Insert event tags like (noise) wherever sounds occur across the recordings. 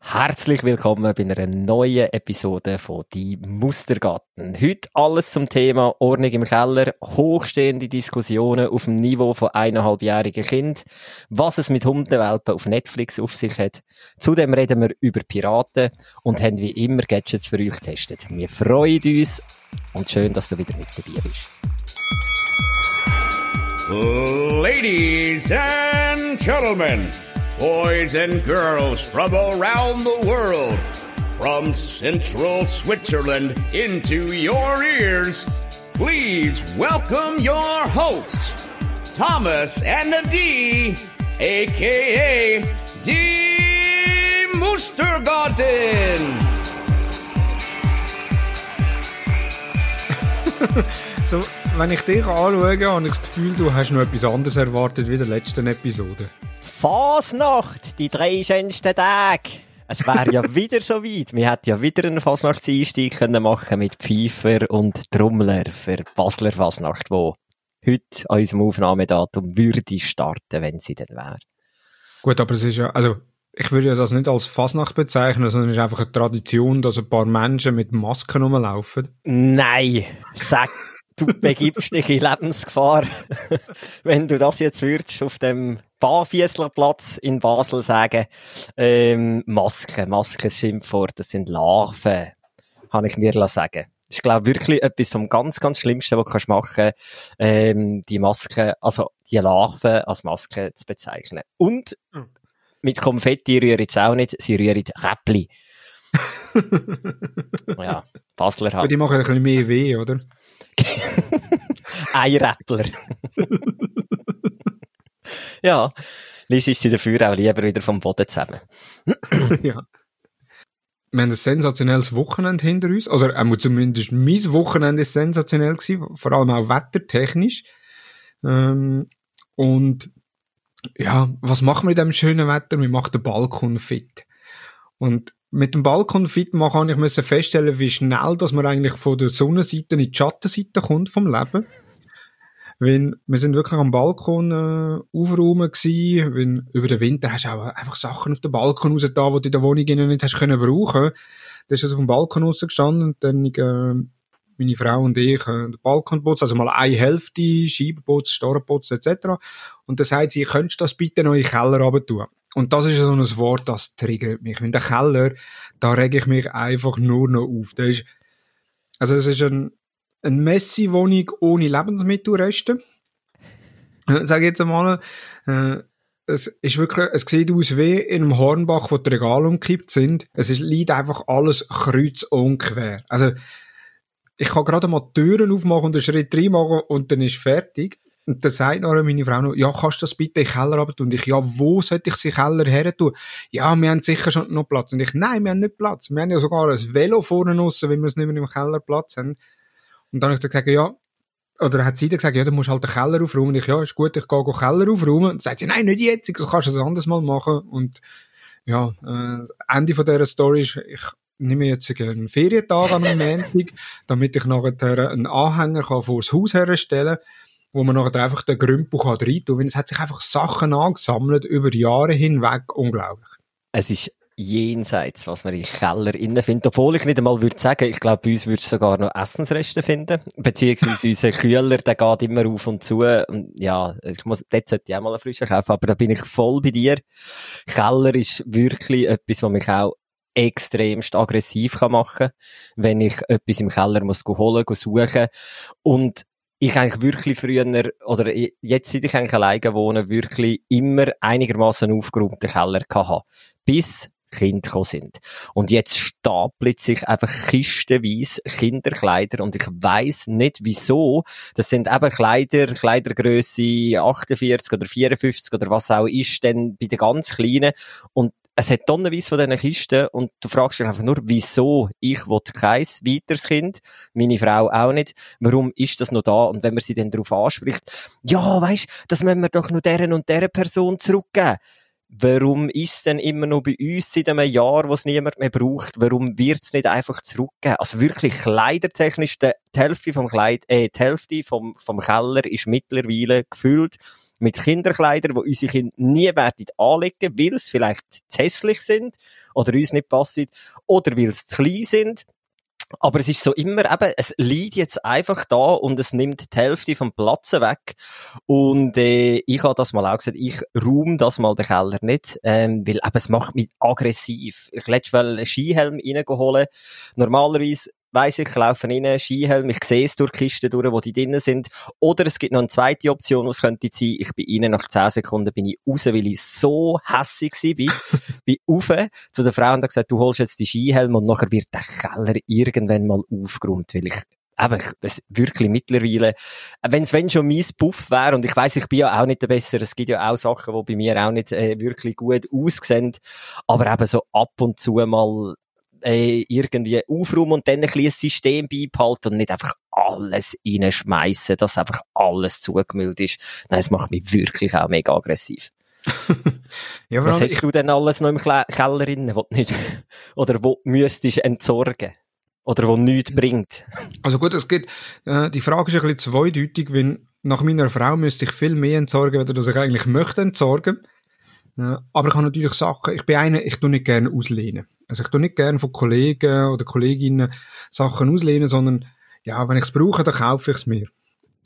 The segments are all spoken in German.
Herzlich willkommen bei einer neuen Episode von Die Mustergarten. Heute alles zum Thema Ordnung im Keller, hochstehende Diskussionen auf dem Niveau von eineinhalbjährigen Kind, was es mit Hundenwelpen auf Netflix auf sich hat. Zudem reden wir über Piraten und haben wie immer Gadgets für euch getestet. Wir freuen uns und schön, dass du wieder mit dabei bist. Ladies and gentlemen, boys and girls from around the world, from central Switzerland into your ears, please welcome your hosts, Thomas and Adi, aka Die Mustergarten. (laughs) So, wenn ich dich anschaue, habe ich das Gefühl, du hast noch etwas anderes erwartet wie in der letzten Episode. Fasnacht, die drei schönsten Tage. Es wäre ja (laughs) wieder so weit. Wir hätten ja wieder einen Fasnachtseinstieg können machen mit Pfeifer und Trommler für Basler Fasnacht, wo heute an unserem Aufnahmedatum würde starten, wenn sie denn wäre. Gut, aber es ist ja, also, ich würde ja das nicht als Fasnacht bezeichnen, sondern es ist einfach eine Tradition, dass ein paar Menschen mit Masken rumlaufen. Nein, sag, du begibst dich in Lebensgefahr, (laughs) wenn du das jetzt würdest auf dem Barfieslerplatz in Basel sagen. Ähm, Masken, Masken Schimpfwort, das sind Larven, kann ich mir sagen. Ist, glaube ich, wirklich etwas vom ganz, ganz Schlimmsten, was du kannst machen ähm, die Maske, also die Larven als Maske zu bezeichnen. Und Mhm. mit Konfetti rühren sie auch nicht, sie rühren Räppli. (laughs) ja, Basler Aber halt. die machen ein bisschen mehr weh, oder? (laughs) Einräppler. (laughs) (laughs) ja, Lies ist sie dafür auch lieber wieder vom Boden zusammen. (clears throat) ja. Wir haben ein sensationelles Wochenende hinter uns. Oder äh, zumindest mein Wochenende ist sensationell gewesen, vor allem auch wettertechnisch. Ähm, und ja, was machen wir mit dem schönen Wetter? Wir machen den Balkon fit. Und mit dem Balkon fit machen ich müssen feststellen, wie schnell, dass man eigentlich von der Sonnenseite in die Schattenseite kommt vom Leben. Wenn, wir sind wirklich am Balkon äh, aufräumen wenn über den Winter hast du auch einfach Sachen auf dem Balkon raus da, die du in der Wohnung nicht hast können brauchen. Da ist also auf dem Balkon rausgestanden und dann äh, meine Frau und ich äh, den Balkon putzt, also mal eine Hälfte, Scheibenputz, Starrenputz etc. Und dann sagt sie, könntest du das bitte noch in den Keller runter tun? Und das ist so ein Wort, das triggert mich. In der Keller, da rege ich mich einfach nur noch auf. Das ist, also es ist ein, eine Messi-Wohnung ohne Lebensmittelreste. Sag jetzt einmal. Äh, es ist wirklich, es sieht aus wie in einem Hornbach, wo die Regale umgekippt sind. Es ist, liegt einfach alles kreuz und quer. Also, ich kann gerade mal die Türen aufmachen und einen Schritt reinmachen und dann ist fertig. Und dann sagt nachher meine Frau noch, ja, kannst du das bitte in den Keller runter? Und ich, ja, wo sollte ich sie Keller her tun? Ja, wir haben sicher schon noch Platz. Und ich, nein, wir haben nicht Platz. Wir haben ja sogar ein Velo vorne draussen, wenn wir es nicht mehr im Keller Platz haben. Und dann habe ich gesagt, ja, oder hat sie dann gesagt, ja, dann musst du halt den Keller aufräumen. Und ich, ja, ist gut, ich gehe den Keller aufräumen. Und sagt sie, nein, nicht jetzt, das kannst du ein anderes Mal machen. Und ja, äh, Ende von dieser Story ist, ich nehme jetzt einen Ferientag an einem Montag, (laughs) damit ich nachher einen Anhänger kann das Haus herstellen kann, wo man nachher einfach den Grümpel kann rein tun. Weil es hat sich einfach Sachen angesammelt über Jahre hinweg. Unglaublich. Es ist jenseits, was man in Keller innen findet. Obwohl ich nicht einmal würde sagen, ich glaube, bei uns würdest du sogar noch Essensreste finden. Beziehungsweise (laughs) unser Kühler, der geht immer auf und zu. Und ja, ich muss, dort sollte ich auch mal einen frischen kaufen, aber da bin ich voll bei dir. Keller ist wirklich etwas, was mich auch extremst aggressiv kann machen wenn ich etwas im Keller muss holen, suchen. Und ich eigentlich wirklich früher, oder jetzt, seit ich eigentlich alleine wohne, wirklich immer einigermaßen aufgeräumten Keller hatte. Bis Kinder gekommen sind. Und jetzt stapelt sich einfach kistenweise Kinderkleider und ich weiss nicht wieso. Das sind eben Kleider, Kleidergröße 48 oder 54 oder was auch ist, denn bei den ganz Kleinen. Und es hat tonnenweise von diesen Kisten und du fragst dich einfach nur, wieso ich will kein weiteres Kind, meine Frau auch nicht, warum ist das noch da? Und wenn man sie dann darauf anspricht, ja, weisst, das müssen wir doch nur deren und deren Person zurückgeben. Warum ist es denn immer noch bei uns seit einem Jahr, wo es niemand mehr braucht? Warum wird es nicht einfach zurückgeben? Also wirklich kleidertechnisch, die, Hälfte vom Kleid, äh, die Hälfte vom, vom Keller ist mittlerweile gefüllt mit Kinderkleidern, die unsere Kinder nie werden anlegen, weil sie vielleicht zu hässlich sind oder uns nicht passen oder weil sie zu klein sind. Aber es ist so immer eben, es liegt jetzt einfach da und es nimmt die Hälfte vom Platz weg. Und äh, ich habe das mal auch gesagt, ich räume das mal den Keller nicht, ähm, weil eben es macht mich aggressiv. Ich letztes Mal einen Skihelm reingeholt. Normalerweise weiss ich, ich laufe rein, Skihelm, ich sehe es durch die Kisten durch, wo die drinnen sind. Oder es gibt noch eine zweite Option, was könnte sein, ich bin innen, nach 10 Sekunden bin ich raus, weil ich so hässig war, bin, (laughs) bin rauf zu der Frau und habe gesagt, du holst jetzt die Skihelm und nachher wird der Keller irgendwann mal aufgeräumt, weil ich eben, es wirklich mittlerweile, wenn es wenn schon mein Puff wäre, und ich weiß ich bin ja auch nicht der Bessere, es gibt ja auch Sachen, die bei mir auch nicht äh, wirklich gut aussehen, aber eben so ab und zu mal äh, irgendwie aufräumen und dann ein bisschen ein System beibehalten und nicht einfach alles reinschmeißen, dass einfach alles zugemüllt ist. Nein, es macht mich wirklich auch mega aggressiv. (laughs) ja, Was hast du denn alles noch im Keller drin, wo nicht, (laughs) oder wo müsstest entsorgen? Oder wo nichts bringt? Also gut, es geht, äh, die Frage ist ein bisschen zweideutig, wenn nach meiner Frau müsste ich viel mehr entsorgen, als ich eigentlich möchte entsorgen. Äh, aber ich habe natürlich Sachen, ich bin einer, ich tue nicht gerne auslehnen. Also ich tue nicht gerne von Kollegen oder Kolleginnen Sachen auslehnen, sondern ja, wenn ich es brauche, dann kaufe ich es mir.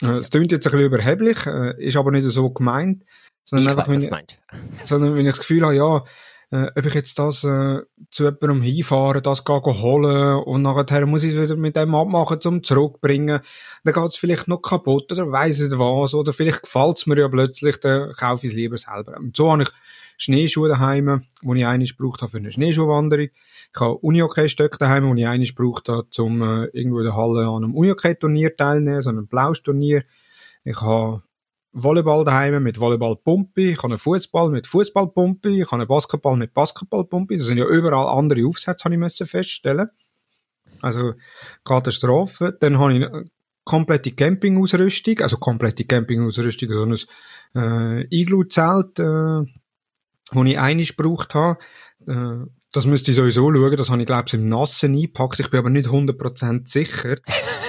Äh, es klingt jetzt ein bisschen überheblich, äh, ist aber nicht so gemeint. Sondern ich einfach, weiß, wenn, ich, (laughs) sondern wenn ich das Gefühl habe, ja, äh, ob ich jetzt das äh, zu jemandem hinfahre, das gehe holen und nachher muss ich es wieder mit dem abmachen, zum zurückbringen, dann geht es vielleicht noch kaputt oder weiss nicht was oder vielleicht gefällt es mir ja plötzlich, dann kaufe ich es lieber selber. Und so habe ich Schneeschuhe daheim, wo ich eines gebraucht habe für eine Schneeschuhwanderung. Ich habe Unihockey-Stöcke daheim, wo ich eines gebraucht habe, um äh, irgendwo in der Halle an einem Unihockey-Turnier teilnehmen, so einem Blausch-Turnier. Ich habe Volleyball daheim mit Volleyballpumpe, ich habe einen Fußball mit Fußballpumpe, ich habe einen Basketball mit Basketballpumpe. Das sind ja überall andere Aufsätze, habe ich müssen feststellen. Also Katastrophe. Dann habe ich komplette Campingausrüstung, also komplette Campingausrüstung, so ein äh, Igloo-Zelt, äh, wo ich einiges gebraucht habe. Äh, das müsste ich sowieso schauen, das habe ich, glaube ich, im Nassen eingepackt. Ich bin aber nicht 100% sicher.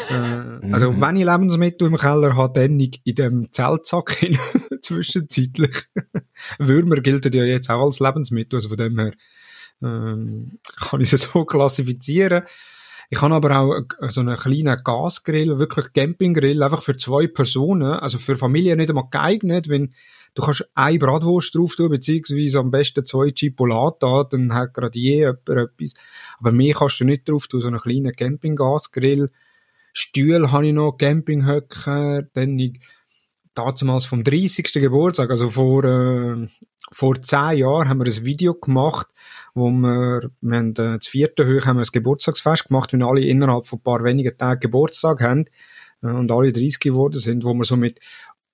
äh, (laughs) also, wenn ich Lebensmittel im Keller habe, dann in dem Zeltsack (laughs) hin, zwischenzeitlich. (laughs) Würmer gilt ja jetzt auch als Lebensmittel, also von dem her ähm, kann ich es so klassifizieren. Ich habe aber auch so einen kleinen Gasgrill, wirklich Campinggrill, einfach für zwei Personen, also für Familie nicht einmal geeignet, wenn Du kannst eine Bratwurst drauf tun, beziehungsweise am besten zwei Chipolata, dann hat gerade je jemand etwas. Aber mehr kannst du nicht drauf tun, so einen kleinen Campinggasgrill. Stühle habe ich noch, Campinghöcker, dann ich, damals vom 30. Geburtstag, also vor, äh, vor zehn Jahren haben wir ein Video gemacht, wo wir, wir haben, äh, das vierte Höch haben wir ein Geburtstagsfest gemacht, wenn alle innerhalb von ein paar wenigen Tagen Geburtstag haben äh, und alle 30 geworden sind, wo wir so mit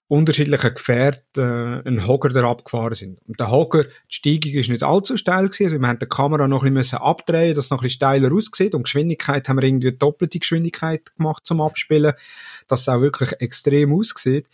unterschiedlichen Gefährten äh, einen Hogger da abgefahren sind. Und der Hogger, die Steigung ist nicht allzu steil gewesen, also wir haben die Kamera noch ein bisschen abdrehen, dass es noch ein bisschen steiler aussieht und Geschwindigkeit haben wir irgendwie doppelte Geschwindigkeit gemacht zum Abspielen, dass es auch wirklich extrem aussieht.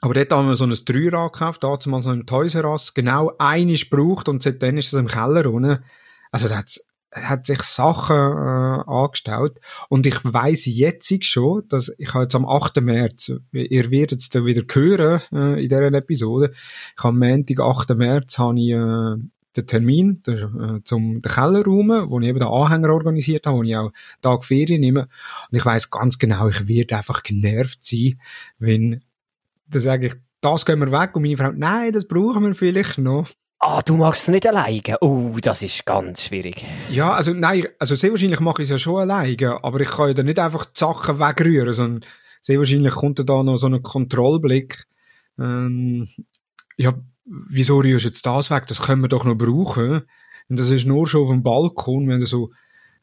Aber dort haben wir so ein Dreirad gekauft, da mal so im Toys R Us, genau einiges gebraucht und seitdem ist es im Keller unten. Also da hat's hat sich Sachen äh, angestellt und ich weiß jetzt schon, dass ich habe jetzt am 8. März, ihr werdet es dann wieder hören äh, in dieser Episode, ich am Montag, 8. März, habe ich äh, den Termin der, äh, zum den Kellerraum, wo ich eben den Anhänger organisiert habe, wo ich auch Tag Ferien nehme und ich weiß ganz genau, ich werde einfach genervt sein, wenn da sage ich, das gehen wir weg und meine Frau, nein, das brauchen wir vielleicht noch. Ah, du machst es nicht alleine? Oh, das ist ganz schwierig. Ja, also nein, also sehr wahrscheinlich mache ich es ja schon alleine, aber ich kann ja nicht einfach die Sachen wegrühren, sondern sehr wahrscheinlich kommt da noch so ein Kontrollblick. Ähm, ja, wieso rührst du jetzt das weg? Das können wir doch noch brauchen. Und das ist nur schon auf dem Balkon, wenn du so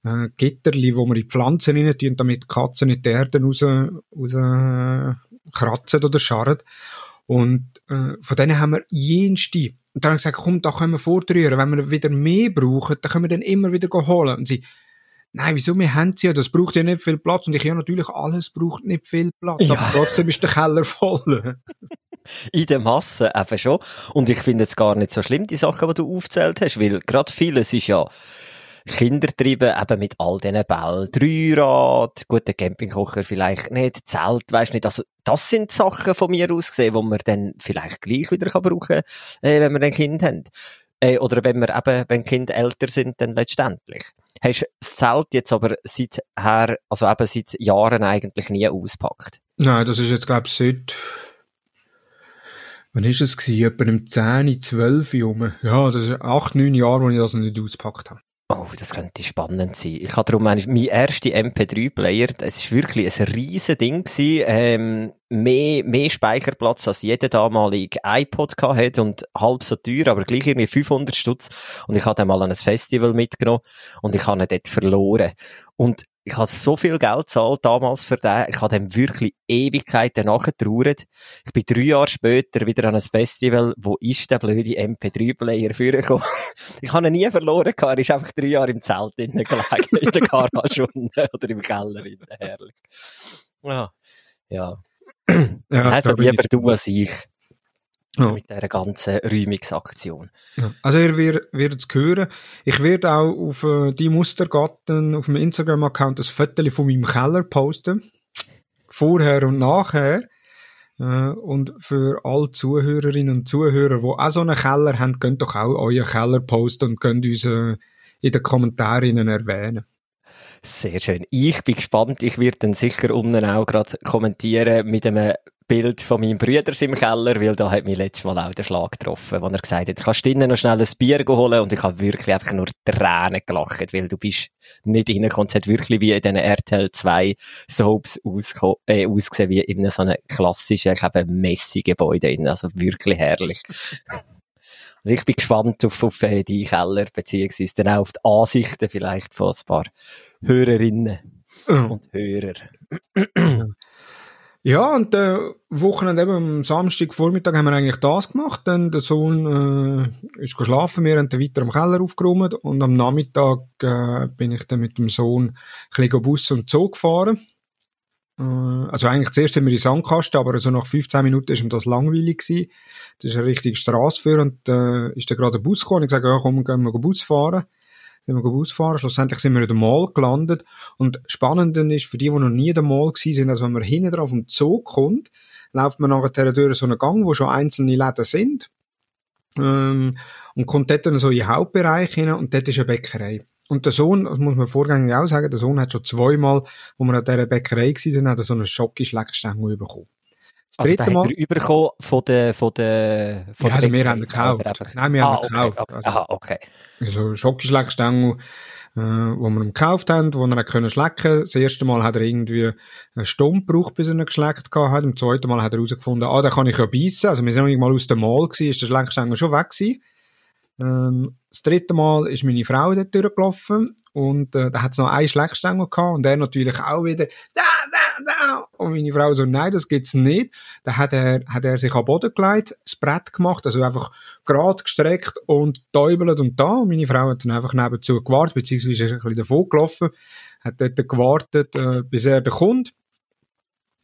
äh, Gitterli, wo man in die Pflanzen rein tun, damit die Katzen nicht die Erde raus, raus äh, kratzen oder scharren. Und äh, von denen haben wir jenste. Und dann habe ich gesagt, komm, da können wir vordrühren. Wenn wir wieder mehr brauchen, dann können wir dann immer wieder holen. Und sie, nein, wieso, wir haben sie ja, das braucht ja nicht viel Platz. Und ich, ja, natürlich, alles braucht nicht viel Platz. Ja. Aber trotzdem ist der Keller voll. (laughs) in der Masse eben schon. Und ich finde es gar nicht so schlimm, die Sachen, die du aufzählt hast, weil gerade vieles ist ja, Kinder treiben, eben mit all diesen Bällen. Dreirad, guter Campingkocher vielleicht nicht, Zelt, weisst nicht. Also, das sind Sachen von mir aus gesehen, die man dann vielleicht gleich wieder brauchen kann, äh, wenn wir ein Kind haben. Äh, oder wenn wir eben, wenn Kinder älter sind, dann letztendlich. Hast das Zelt jetzt aber seither, also eben seit Jahren eigentlich nie auspackt? Nein, das ist jetzt, glaube ich, seit, wann ist es gewesen? Etwa im 10, 12 rum. Ja, das ist 8, 9 Jahre, wo ich das noch nicht ausgepackt habe. Oh, das könnte spannend sein. Ich habe darum meine, mein erster MP3-Player, es war wirklich ein riesen Ding gewesen, ähm, mehr, mehr Speicherplatz als jeder damalige iPod hat und halb so teuer, aber gleich irgendwie 500 Stutz. Und ich habe den mal an ein Festival mitgenommen und ich habe ihn dort verloren. Und ich habe so viel Geld gezahlt damals für den. Ich habe dem wirklich Ewigkeiten nachgetrauert. Ich bin drei Jahre später wieder an ein Festival. Wo ist der blöde MP3-Player vorgekommen? (laughs) ich habe ihn nie verloren. Er ist einfach drei Jahre im Zelt innen gelegen, in der Garage (laughs) oder im Keller. Herrlich. Ja. Ja. ja also lieber du als ich. Ja. Mit dieser ganzen Räumungsaktion. Ja. Also ihr werdet es hören. Ich werde auch auf äh, die Mustergarten auf dem Instagram-Account ein Foto von meinem Keller posten. Vorher und nachher. Äh, und für alle Zuhörerinnen und Zuhörer, die auch so einen Keller haben, könnt doch auch euren Keller posten und könnt uns äh, in den Kommentaren erwähnen. Sehr schön. Ich bin gespannt. Ich werde dann sicher unten auch gerade kommentieren mit einem Bild von meinem Brüder im Keller, weil da hat mich letztes Mal auch der Schlag getroffen, wo er gesagt hat, kannst du innen noch schnell ein Bier holen und ich habe wirklich einfach nur Tränen gelacht, weil du bist nicht reingekommen. Es hat wirklich wie in diesen RTL 2 Soaps äh, ausgesehen, wie in so einem klassischen, ich glaube, Messi-Gebäude also wirklich herrlich. (laughs) Also ich bin gespannt auf, auf äh, die Keller, beziehungsweise dann auch auf die Ansichten vielleicht von ein paar Hörerinnen und Hörer. Ja, und äh, Wochenende eben am Samstag Vormittag haben wir eigentlich das gemacht. Dann der Sohn äh, ist geschlafen, wir haben dann weiter im Keller aufgeräumt und am Nachmittag äh, bin ich dann mit dem Sohn ein bisschen Bus und Zug gefahren. Äh, also eigentlich zuerst sind wir in Sandkasten, aber so nach 15 Minuten ist ihm das langweilig gewesen. Das ist eine richtige Straße für und äh, ist dann gerade ein Bus gekommen. Ich sage, ja komm, gehen wir Bus fahren sind wir Bus fahren. Schlussendlich sind wir in der Mall gelandet. Und spannend ist, für die, die noch nie in der Mall sind, also wenn man hinten drauf im Zug kommt, läuft man nachher durch so einen Gang, wo schon einzelne Läden sind. Ähm, und kommt dort dann so in den Hauptbereich hin und dort ist eine Bäckerei. Und der Sohn, das muss man vorgängig auch sagen, der Sohn hat schon zweimal, wo wir an dieser Bäckerei waren, hat so einen Schocki-Schleckstängel bekommen. Also dritte Mal. überkommen von der, von der, von ja, also wir haben ihn gekauft. Nein, wir ah, haben ihn okay, gekauft. Okay. Also, Aha, okay. Also Schokischleckstängel, äh, wo wir gekauft haben, wo er können schlecken. Das erste Mal hat er irgendwie einen Stumm gebraucht, bis er ihn geschleckt hat. Im zweiten Mal hat er herausgefunden, ah, da kann ich ja beißen. Also wir sind noch mal aus dem Mal gewesen, ist der Schleckstängel schon weg gewesen. Ähm, das dritte Mal ist meine Frau dort durchgelaufen und äh, da hat es noch einen Schleckstängel gehabt und er natürlich auch wieder da, Und meine Frau so, nein, das gibt's nicht. Da hat er, hat er sich am Boden gelegt, das Brett gemacht, also einfach gerade gestreckt und täubelt und da. Und meine Frau hat dann einfach nebenzu gewartet, beziehungsweise ist ein bisschen davon gelaufen, hat dort gewartet, äh, bis er da kommt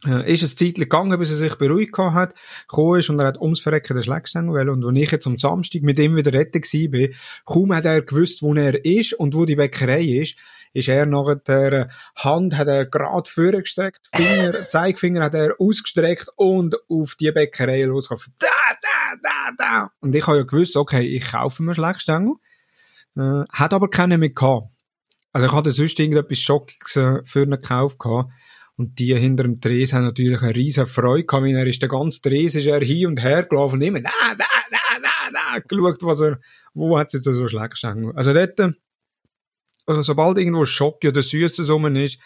äh, ist es Zeit gegangen, bis er sich beruhigt hat, gekommen ist und er hat ums Verrecken den Schlägstängel wollen. Und als ich jetzt am Samstag mit ihm wieder retten war, kaum hat er gewusst, wo er ist und wo die Bäckerei ist, ist er nachher, der Hand hat er gerade vorgestreckt, Finger, (laughs) Zeigefinger hat er ausgestreckt und auf die Bäckerei losgekommen. Da, da, da, da. Und ich habe ja gewusst, okay, ich kaufe mir Schlägstängel. Äh, hat aber keinen mehr gehabt. Also ich hatte sonst irgendetwas Schockiges äh, für ihn gekauft gehabt. Und die hinter dem Dres haben natürlich eine riesen Freude gehabt, weil er ist der ganze Dres ist er hin und her gelaufen und immer da, da, da, da, da, geschaut, was er, wo hat es jetzt so schlecht gestanden. Also dort, also sobald irgendwo Schock oder Süßes rum ist,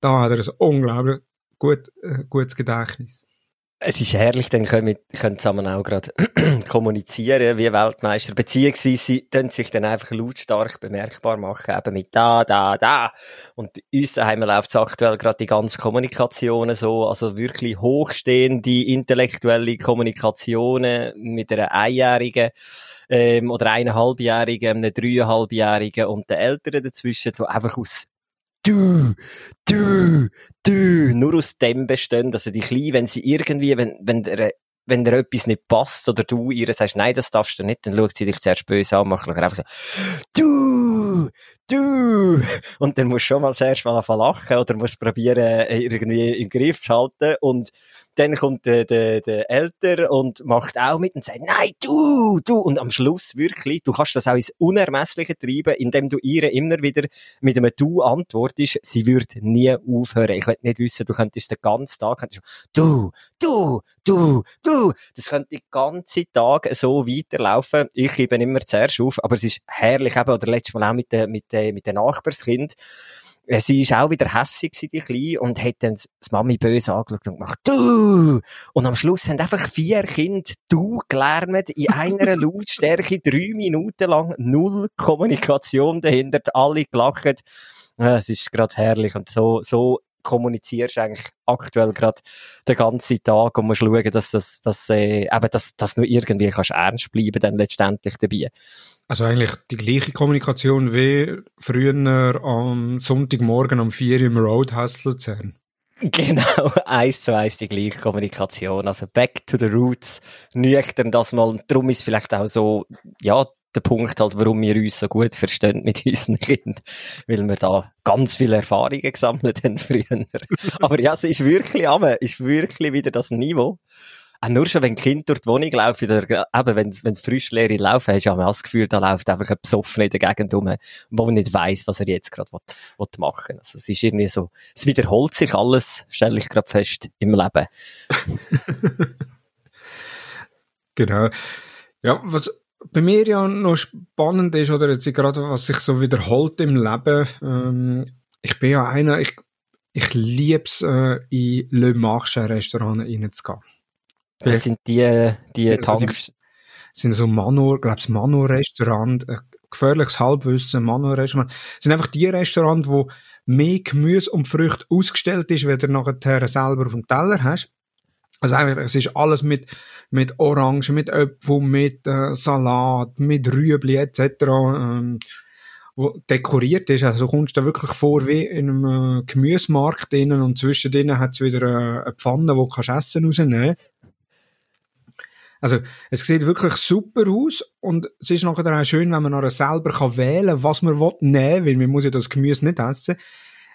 da hat er ein unglaublich gut, äh, gutes Gedächtnis. Es ist herrlich, dann können wir können zusammen auch gerade (clears throat) kommunizieren wie Weltmeister, beziehungsweise können sich dann einfach lautstark bemerkbar machen, eben mit da, da, da. Und bei uns daheim läuft aktuell gerade die ganze Kommunikation so, also wirklich hochstehende intellektuelle Kommunikationen mit einer Einjährigen ähm, oder eineinhalbjährigen, einem dreieinhalbjährigen und den Älteren dazwischen, die einfach aus du, du, du, nur aus dem bestehen, also die Kleinen, wenn sie irgendwie, wenn, wenn der, wenn dir etwas nicht passt oder du ihr sagst, nein, das darfst du nicht, dann schaut sie dich zuerst böse an, macht einfach so, du, du, und dann musst du schon mal zuerst mal lachen oder musst probieren, irgendwie im Griff zu halten. Und dann kommt der, der, der Älter und macht auch mit und sagt, nein, du, du. Und am Schluss wirklich, du kannst das auch ins Unermessliche treiben, indem du ihr immer wieder mit einem Du antwortest. Sie wird nie aufhören. Ich will nicht wissen, du könntest den ganzen Tag, könntest du, du, du, du. Das könnte den ganzen Tag so weiterlaufen. Ich gebe immer zuerst auf, aber es ist herrlich eben, oder letztes Mal auch mit den, mit den, mit den Nachbarskind sie ist auch wieder hässig, die Kleine, und hat dann das Mami böse angeschaut und gemacht, du! Und am Schluss haben einfach vier Kinder du gelernt, in einer (laughs) Lautstärke, drei Minuten lang, null Kommunikation dahinter, alle gelacht. Es ist gerade herrlich und so, so kommunizierst eigentlich aktuell gerade den ganzen Tag und musst schauen, dass das, dass, äh, eben, dass, dass du irgendwie kannst ernst bleiben dann letztendlich dabei. Also eigentlich die gleiche Kommunikation wie früher am Sonntagmorgen um 4 Uhr im Roadhouse Luzern. Genau, (laughs) eins zu eins die gleiche Kommunikation. Also back to the roots, nüchtern das mal. Darum ist vielleicht auch so, ja, der Punkt halt, warum wir uns so gut verstehen mit (laughs) unseren Kindern, weil wir da ganz viele Erfahrungen gesammelt haben früher. (laughs) Aber ja, es ist wirklich am, ist wirklich wieder das Niveau. Auch nur schon, wenn Kind durch die Wohnung laufen, oder eben, wenn, wenn frisch leere laufen, hast du ja das Gefühl, da läuft einfach ein Besoffener in der Gegend rum, wo nicht weiss, was er jetzt gerade machen will. Also, es ist irgendwie so, es wiederholt sich alles, stelle ich gerade fest, im Leben. (laughs) genau. Ja, was, bei mir ja noch spannend ist, oder jetzt gerade was sich so wiederholt im Leben, ähm, ich bin ja einer, ich, ich liebe es, äh, in Le Marche Restaurant reinzugehen. Das sind die, die sind Tanks. So sind so Manor, glaub's Manor-Restaurant, äh, gefährliches Halbwissen, Manor-Restaurant. sind einfach die Restaurants, wo mehr Gemüse und Früchte ausgestellt ist, wenn du nachher selber auf dem Teller hast. Also einfach, es ist alles mit, mit Orangen, mit Äpfeln, mit äh, Salat, mit Rüebli etc. Ähm, wo dekoriert ist. Also du kommst da wirklich vor wie in einem äh, Gemüsemarkt drinnen und zwischen denen hat es wieder äh, eine Pfanne, wo du kannst Essen rausnehmen also, es sieht wirklich super aus und es ist nachher auch schön, wenn man nachher selber kann wählen was man will nehmen, weil man muss ja das Gemüse nicht essen.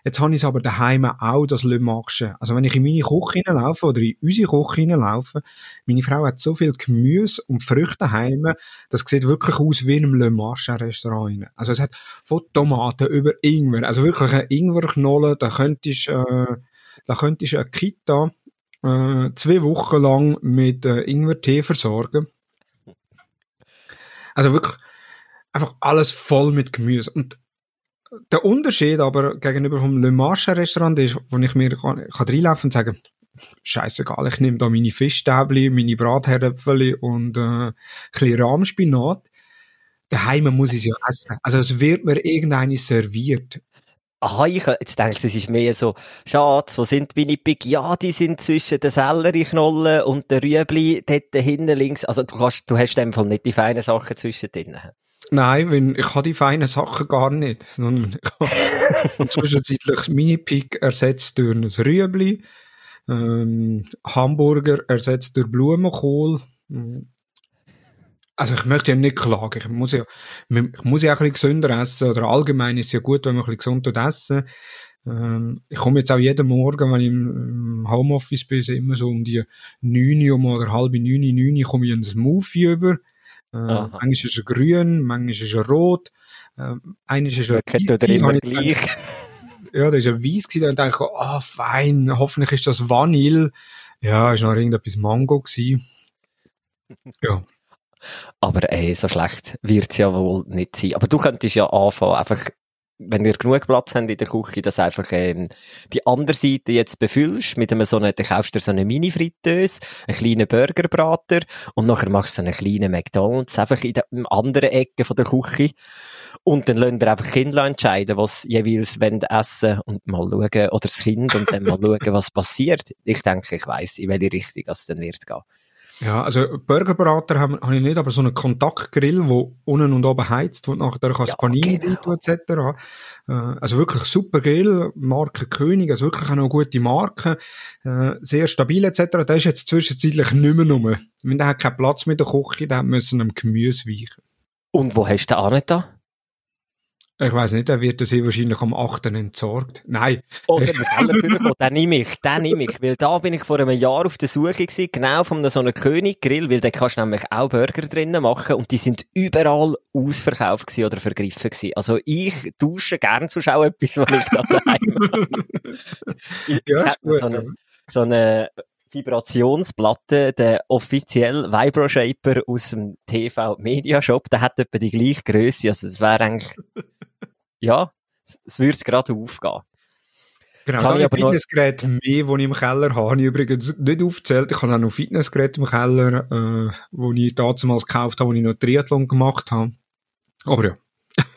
Jetzt habe ich es aber daheim auch, das Le Marche. Also wenn ich in meine Küche hineinlaufe oder in unsere Küche hineinlaufe, meine Frau hat so viel Gemüse und Früchte daheim, das sieht wirklich aus wie in einem Le Marche Restaurant. Also es hat von Tomaten über Ingwer, also wirklich eine Ingwerknolle, da könntest, äh, da könntest eine Kita äh, zwei Wochen lang mit äh, Ingwer-Tee versorgen. Also wirklich einfach alles voll mit Gemüse. Und der Unterschied aber gegenüber vom Le Marche Restaurant ist, wo ich mir kann, kann reinlaufen und sagen, scheißegal, ich nehme da meine Fischstäbli, meine Bratherdöpfel und äh, ein bisschen Rahmspinat. Daheim muss ich es ja essen. Also es wird mir irgendeine serviert. Aha, ich jetzt denke, es ist mehr so, Schatz, wo sind meine Big? Ja, die sind zwischen den Sellerieknollen und den Rüebli dort hinten links. Also du, kannst, du hast in dem Fall nicht die feinen Sachen zwischen denen. Nein, weil ich habe die feinen Sachen gar nicht. Sondern ich habe (laughs) zwischenzeitlich Mini-Pig ersetzt durch ein Rüebli, ähm, Hamburger ersetzt durch Blumenkohl. Also ich möchte ja nicht klagen. Ich muss ja, ich muss ja auch ein bisschen gesünder essen. Oder allgemein ist es ja gut, wenn man ein bisschen gesund essen. Ähm, ich komme jetzt auch jeden Morgen, wenn ich im Homeoffice bin, immer so um die neun um oder halb neun, neun komme ich einen Smoothie über. Äh, manchmal ist er grün, manchmal ist er rot. Äh, eigentlich ist er gleich. ja, da ist er weiß gewesen, dann denke ich, ah, oh, fein, hoffentlich ist das Vanille. Ja, ist noch irgendetwas Mango gewesen. Ja. Aber ey, so schlecht wird's ja wohl nicht sein. Aber du könntest ja anfangen, einfach wenn ihr genug Platz habt in der Küche, dass einfach ähm, die andere Seite jetzt befüllst mit einem so dann kaufst du so eine Mini-Fritteuse, einen kleinen Burgerbrater und nachher machst du so einen kleinen McDonalds einfach in der anderen Ecke von der Küche und dann lasst ihr einfach Kinder entscheiden, was jeweils wollen essen und mal schauen, oder das Kind und dann mal (laughs) schauen, was passiert. Ich denke, ich weiss, in welche Richtung es dann wird gehen. Ja, also Burgerbrater habe hab ich nicht, aber so einen Kontaktgrill, wo unten und oben heizt, wo nachher kannst ja, Panini genau. tun, etc. Äh, also wirklich super Grill, Marke König, also wirklich auch eine gute Marke, äh, sehr stabil etc. Der ist jetzt zwischenzeitlich nicht mehr rum. Wenn der hat keinen Platz mit der Küche, der müssen am Gemüse weichen. Und wo hast du den auch nicht da? Ich weiß nicht, er wird sie wahrscheinlich am 8. entsorgt. Nein. Oder mit Keller (laughs) den nehme ich, den nehme ich. Weil da bin ich vor einem Jahr auf der Suche gewesen, genau von so einem König-Grill, weil da kannst du nämlich auch Burger drinnen machen und die sind überall ausverkauft gewesen oder vergriffen gewesen. Also ich dusche gern zu schauen, etwas, was ich da daheim habe. (laughs) ich ja, ist gut, so eine, so eine Vibrationsplatte, der offiziell Vibro Shaper aus dem TV Media Shop, der hat etwa die gleiche Größe. Also es wäre eigentlich, ja, es würde gerade aufgehen. Genau, da habe ich aber Fitnessgerät noch... mehr, die ich im Keller habe. Habe ich übrigens nicht aufgezählt. Ich habe auch noch Fitnessgeräte im Keller, äh, wo ich damals gekauft habe, wo ich noch Triathlon gemacht habe. Aber ja.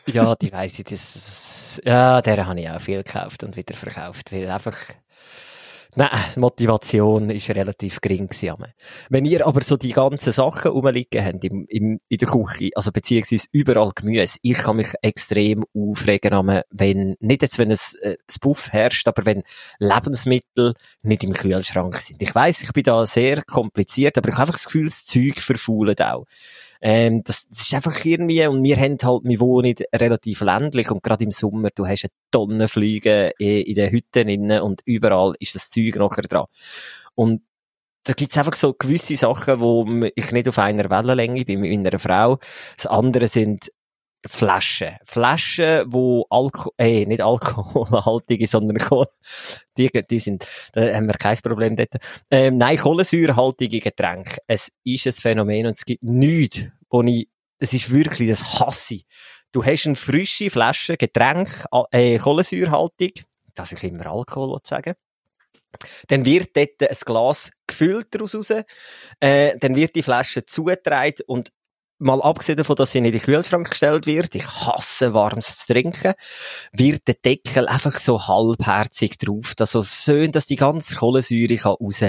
ja, die weiss ich. Das, ja, der habe ich auch viel gekauft und wieder verkauft, weil einfach Nein, Motivation ist relativ gering. Wenn ihr aber so die ganzen Sachen rumliegen habt im, im, in der Küche, also beziehungsweise überall Gemüse, ich kann mich extrem aufregen, wenn, nicht jetzt, wenn es äh, das Buff herrscht, aber wenn Lebensmittel nicht im Kühlschrank sind. Ich weiß, ich bin da sehr kompliziert, aber ich habe einfach das Gefühl, das Zeug verfault auch. Ähm, das, das ist einfach irgendwie, und wir haben halt, wir wohnen relativ ländlich und gerade im Sommer, du hast eine Tonne Flüge in, in den Hütten innen und überall ist das Zeug nachher dran. Und da gibt's einfach so gewisse Sachen, wo ich nicht auf einer Wellenlänge bin mit meiner Frau. Das andere sind Flaschen. Flaschen, wo Alkohol, äh, nicht alkoholhaltige, sondern Kohl, die, die sind, da haben wir kein Problem dort. Ähm, nein, kohlensäurehaltige Getränke. Es ist ein Phänomen und es gibt nichts, wo ich, es ist wirklich, das hasse. Du hast eine frische Flasche Getränk, äh, kohlensäurehaltig, dass ich immer Alkohol sagen dann wird dort ein Glas gefüllt daraus raus, äh, dann wird die Flasche zugetragen und mal abgesehen davon, dass sie in den Kühlschrank gestellt wird, ich hasse warmes zu trinken, wird der Deckel einfach so halbherzig drauf, dass so schön, dass die ganze Kohlensäure kann raus,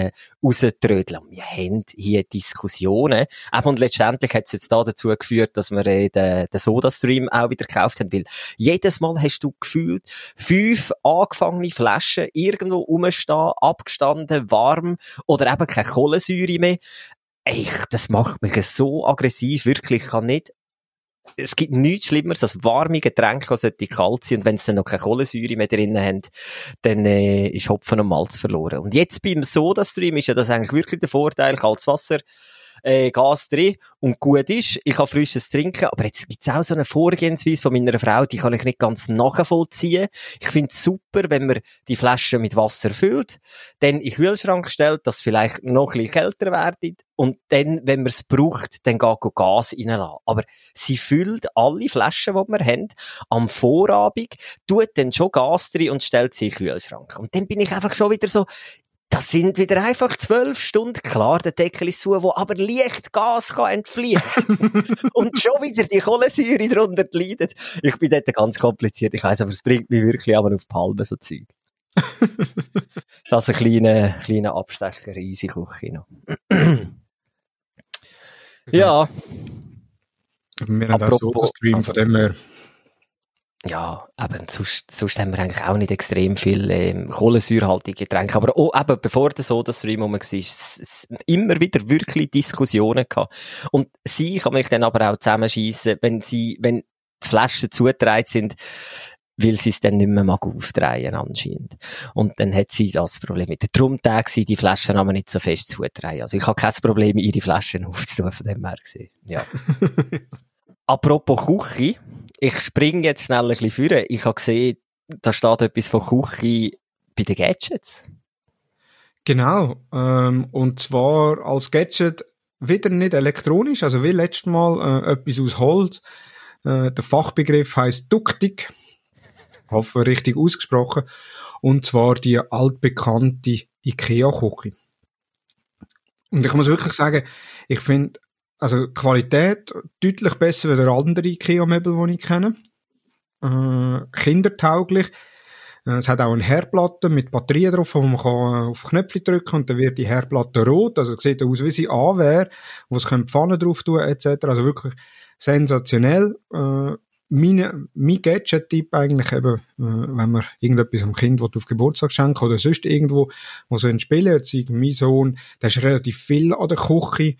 rauströdeln. Wir haben hier Diskussionen. und letztendlich hat es jetzt da dazu geführt, dass wir äh, den, den Soda-Stream auch wieder gekauft haben, weil jedes Mal hast du gefühlt fünf angefangene Flaschen irgendwo rumstehen, abgestanden, warm oder eben keine Kohlensäure mehr. Ich, das macht mich so aggressiv, wirklich. Ich kann nicht, es gibt nichts Schlimmeres als warme Getränke, die sollte kalt sein. Und wenn sie dann noch keine Kohlensäure mehr drin haben, dann äh, ist Hopfen und Malz verloren. Und jetzt beim Soda-Stream ist ja das eigentlich wirklich der Vorteil, kaltes Wasser, äh, Gas drin und gut ist. Ich kann frisches trinken, aber jetzt gibt's auch so eine Vorgehensweise von meiner Frau, die kann ich nicht ganz nachvollziehen. Ich finde es super, wenn man die Flasche mit Wasser füllt, dann in den Kühlschrank stellt, dass vielleicht noch ein bisschen kälter wird und dann, wenn man es braucht, dann geht Gas reinlassen. Aber sie füllt alle Flaschen, die wir haben, am Vorabend, tut dann schon Gas drin und stellt sie in den Kühlschrank. Und dann bin ich einfach schon wieder so, das sind wieder einfach zwölf Stunden. Klar, der Deckel ist zu, wo aber leicht Gas kann entfliehen (laughs) Und schon wieder die Kohlensäure darunter leidet. Ich bin dort ganz kompliziert. Ich weiss, aber es bringt mich wirklich aber auf Palme, so Zeug. (laughs) das ist ein kleiner, kleiner Abstecher in unsere Küche noch. (clears throat) ja. Wir haben auch so Stream, von dem her ja, eben, sonst, sonst haben wir eigentlich auch nicht extrem viel ähm, kohlensäurehaltige Getränke. Aber auch eben, bevor der Soda-Stream rum war, es immer wieder wirklich Diskussionen gehabt. Und sie kann mich dann aber auch zusammenschießen, wenn sie, wenn die Flaschen zugetragen sind, weil sie es dann nicht mehr mag aufdrehen anscheinend. Und dann hat sie das Problem mit der Trumtag die Flaschen aber nicht so fest zutragen. Also ich habe kein Problem, ihre Flaschen (laughs) aufzutun, von dem her gesehen. Ja. (laughs) Apropos Küche, ich springe jetzt schnell ein bisschen führen. Ich habe gesehen, da steht etwas von Küche bei den Gadgets. Genau, ähm, und zwar als Gadget wieder nicht elektronisch, also wie letztes Mal äh, etwas aus Holz. Äh, der Fachbegriff heißt Duktik, hoffe richtig ausgesprochen, und zwar die altbekannte IKEA-Küche. Und ich muss wirklich sagen, ich finde also Qualität deutlich besser als andere IKEA-Möbel, die ich kenne. Äh, kindertauglich. Äh, es hat auch eine Herdplatte mit Batterien drauf, wo man kann auf Knöpfe drücken und dann wird die Herdplatte rot. Also sieht aus, wie sie an wäre, wo es Pfanne drauf tun etc. Also wirklich sensationell. Äh, meine, mein Gadget-Tipp eigentlich eben, äh, wenn man irgendetwas am Kind auf Geburtstag schenken oder sonst irgendwo, wo so ein Spielen, jetzt mein Sohn, der ist relativ viel an der Küche,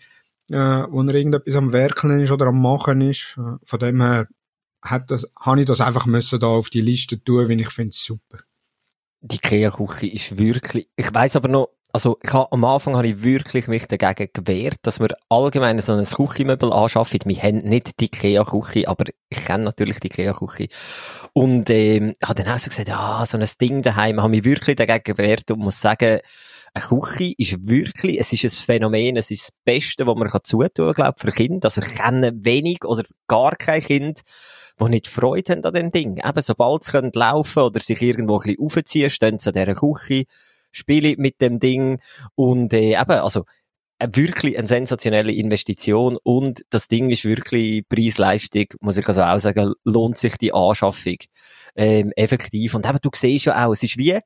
äh, wo er irgendetwas am Werkeln ist oder am Machen ist. Äh, von dem her hat das, habe ich das einfach müssen da auf die Liste tun, weil ich finde es super. Die Ikea-Küche ist wirklich, ich weiß aber noch, also ich hab, am Anfang habe ich wirklich mich dagegen gewehrt, dass wir allgemein so ein Küchenmöbel anschaffen. Wir haben nicht die Ikea-Küche, aber ich kenne natürlich die Ikea-Küche. Und ähm, habe dann auch so gesagt, ja, so ein Ding daheim, habe mich wirklich dagegen gewehrt und muss sagen, eine Küche ist wirklich, es ist ein Phänomen, es ist das Beste, was man kann zutun, glaube für Kinder. Also ich kenne wenig oder gar kein Kind, die nicht Freude haben an dem Ding. Eben, sobald sie können laufen oder sich irgendwo ein bisschen aufziehen, stehen sie an dieser Küche, spiele mit dem Ding und äh, eben, also äh, wirklich eine sensationelle Investition und das Ding ist wirklich Preis-Leistung, muss ich also auch sagen, lohnt sich die Anschaffung ähm, effektiv. Und eben, du siehst ja auch, es ist wie,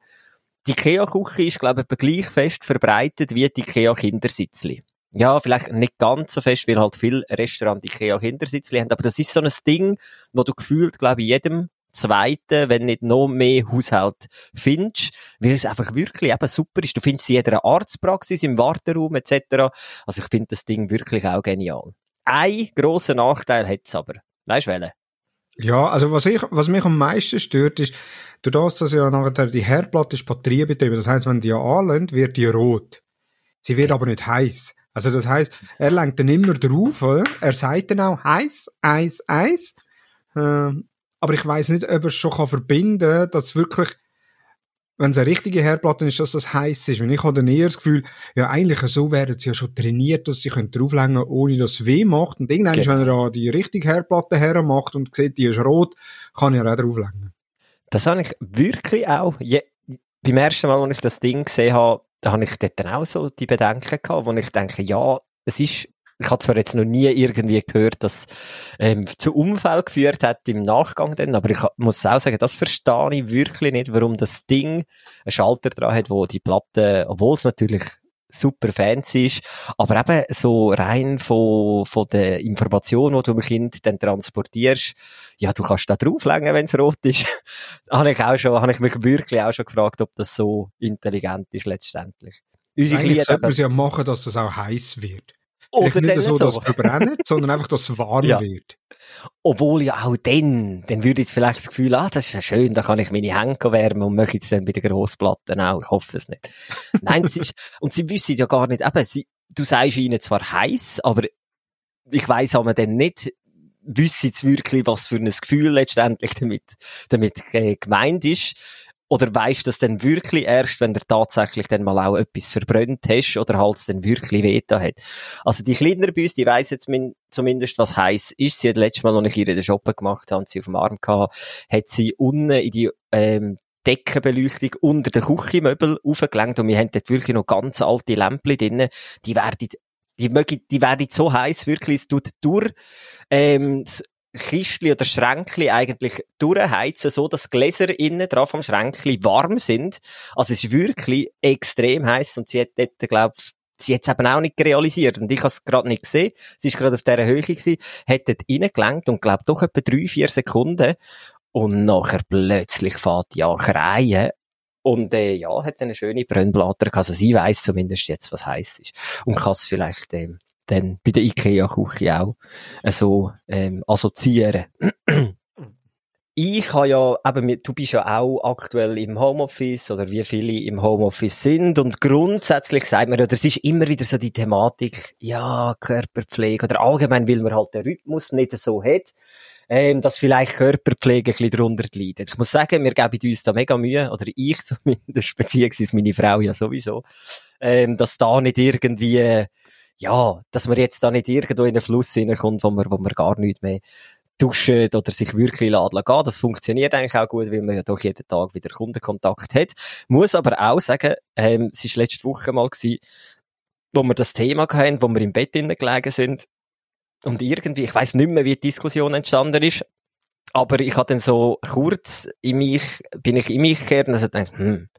die IKEA-Küche ist, glaube ich, gleich fest verbreitet wie die IKEA-Kindersitzli. Ja, vielleicht nicht ganz so fest, weil halt viele Restaurants IKEA-Kindersitzli haben, aber das ist so ein Ding, wo du gefühlt, glaube ich, jedem zweiten, wenn nicht noch mehr Haushalt findest, weil es einfach wirklich eben super ist. Du findest es in jeder Arztpraxis, im Warteraum etc. Also ich finde das Ding wirklich auch genial. Ein grosser Nachteil hat es aber. Weißt du welchen? Ja, also was, ich, was mich am meisten stört, ist, du das, dass ja nachher die Herdplatte ist batteriebetrieben. Das heißt, wenn die anlönt, wird die rot. Sie wird aber nicht heiß. Also das heißt, er lenkt dann immer drauf? Er sagt dann auch heiß, Eis, Eis. Äh, aber ich weiß nicht, ob er es schon kann verbinden kann, dass wirklich, wenn es eine richtige Herdplatte ist, dass das heiß ist. Und ich habe dann eher das Gefühl, ja, eigentlich so werden sie ja schon trainiert, dass sie können, ohne dass es weh macht. Und irgendwann, genau. wenn er da die richtige Herdplatte hermacht und sieht, die ist rot, kann er auch drauflegen. Das habe ich wirklich auch, je, beim ersten Mal, als ich das Ding gesehen habe, da habe ich dort dann auch so die Bedenken gehabt, wo ich denke, ja, es ist ich habe zwar jetzt noch nie irgendwie gehört, dass ähm, zu Unfall geführt hat im Nachgang dann, aber ich muss auch sagen, das verstehe ich wirklich nicht, warum das Ding einen Schalter dran hat, wo die Platte, obwohl es natürlich super fancy ist, aber eben so rein von, von der Information, die du dem Kind dann transportierst, ja, du kannst da drauflegen, wenn es rot ist. (laughs) habe ich auch schon, habe ich mich wirklich auch schon gefragt, ob das so intelligent ist letztendlich. Unsere Eigentlich sollte man es ja machen, dass das auch heiß wird. Oder nicht so, dass es verbrennt, sondern einfach, dass es warm ja. wird. Obwohl ja auch dann, dann würde ich vielleicht das Gefühl, ah, das ist ja schön, da kann ich meine Hände wärmen und möchte es dann bei den Grossplatten auch. Ich hoffe es nicht. Nein, es ist, (laughs) und sie wissen ja gar nicht, eben, sie, du sagst ihnen zwar heiß, aber ich weiss aber dann nicht, wissen sie wirklich, was für ein Gefühl letztendlich damit, damit äh, gemeint ist. Oder weisst du das denn wirklich erst, wenn du tatsächlich dann mal auch etwas verbrannt hast oder halt es dann wirklich Veta hat? Also die kleinere bei die weiss jetzt zumindest, was heiß ist. Sie hat letztes Mal, als ich ihr den Shoppen gemacht habe und sie auf dem Arm gehabt, hat sie unten in die ähm, Deckenbeleuchtung unter den Küchenmöbel aufgelenkt und wir haben dort wirklich noch ganz alte Lämpchen drin. Die werden die, mögen, die werden so heiß wirklich, es tut durch, ähm, Kistli oder Schränkli eigentlich durchheizen, so dass Gläser innen drauf am Schränkli warm sind. Also es ist wirklich extrem heiß und sie hat dort, glaub, sie hat es eben auch nicht realisiert und ich habe es gerade nicht gesehen. Sie ist gerade auf dieser Höhe gewesen, hat dort reingelenkt und glaub doch etwa drei, vier Sekunden und nachher plötzlich fährt an kreien und äh, ja, hat eine schöne Brennblatter Also sie weiß zumindest jetzt, was heiß ist und kann es vielleicht ähm, dann bei der IKEA-Küche auch äh, so ähm, assoziieren. ich habe ja, eben, du bist ja auch aktuell im Homeoffice oder wie viele im Homeoffice sind und grundsätzlich sagt man das ist immer wieder so die Thematik, ja, Körperpflege oder allgemein, weil man halt den Rhythmus nicht so hat, ähm, dass vielleicht Körperpflege ein bisschen darunter leidet. Ich muss sagen, wir geben uns da mega Mühe, oder ich (laughs) zumindest, beziehungsweise meine Frau ja sowieso, ähm, dass da nicht irgendwie ja, dass man jetzt da nicht irgendwo in einen Fluss hineinkommt, wo man, wo man gar nicht mehr duschen oder sich wirklich laden gehen. Das funktioniert eigentlich auch gut, weil man ja doch jeden Tag wieder Kundenkontakt hat. Muss aber auch sagen, ähm, es war letzte Woche mal gewesen, wo wir das Thema hatten, wo wir im Bett gelegen sind und irgendwie, ich weiß nicht mehr, wie die Diskussion entstanden ist, Aber ich hatte dann so kurz in mich, bin ich in mich gekehrt und also gedacht, hm,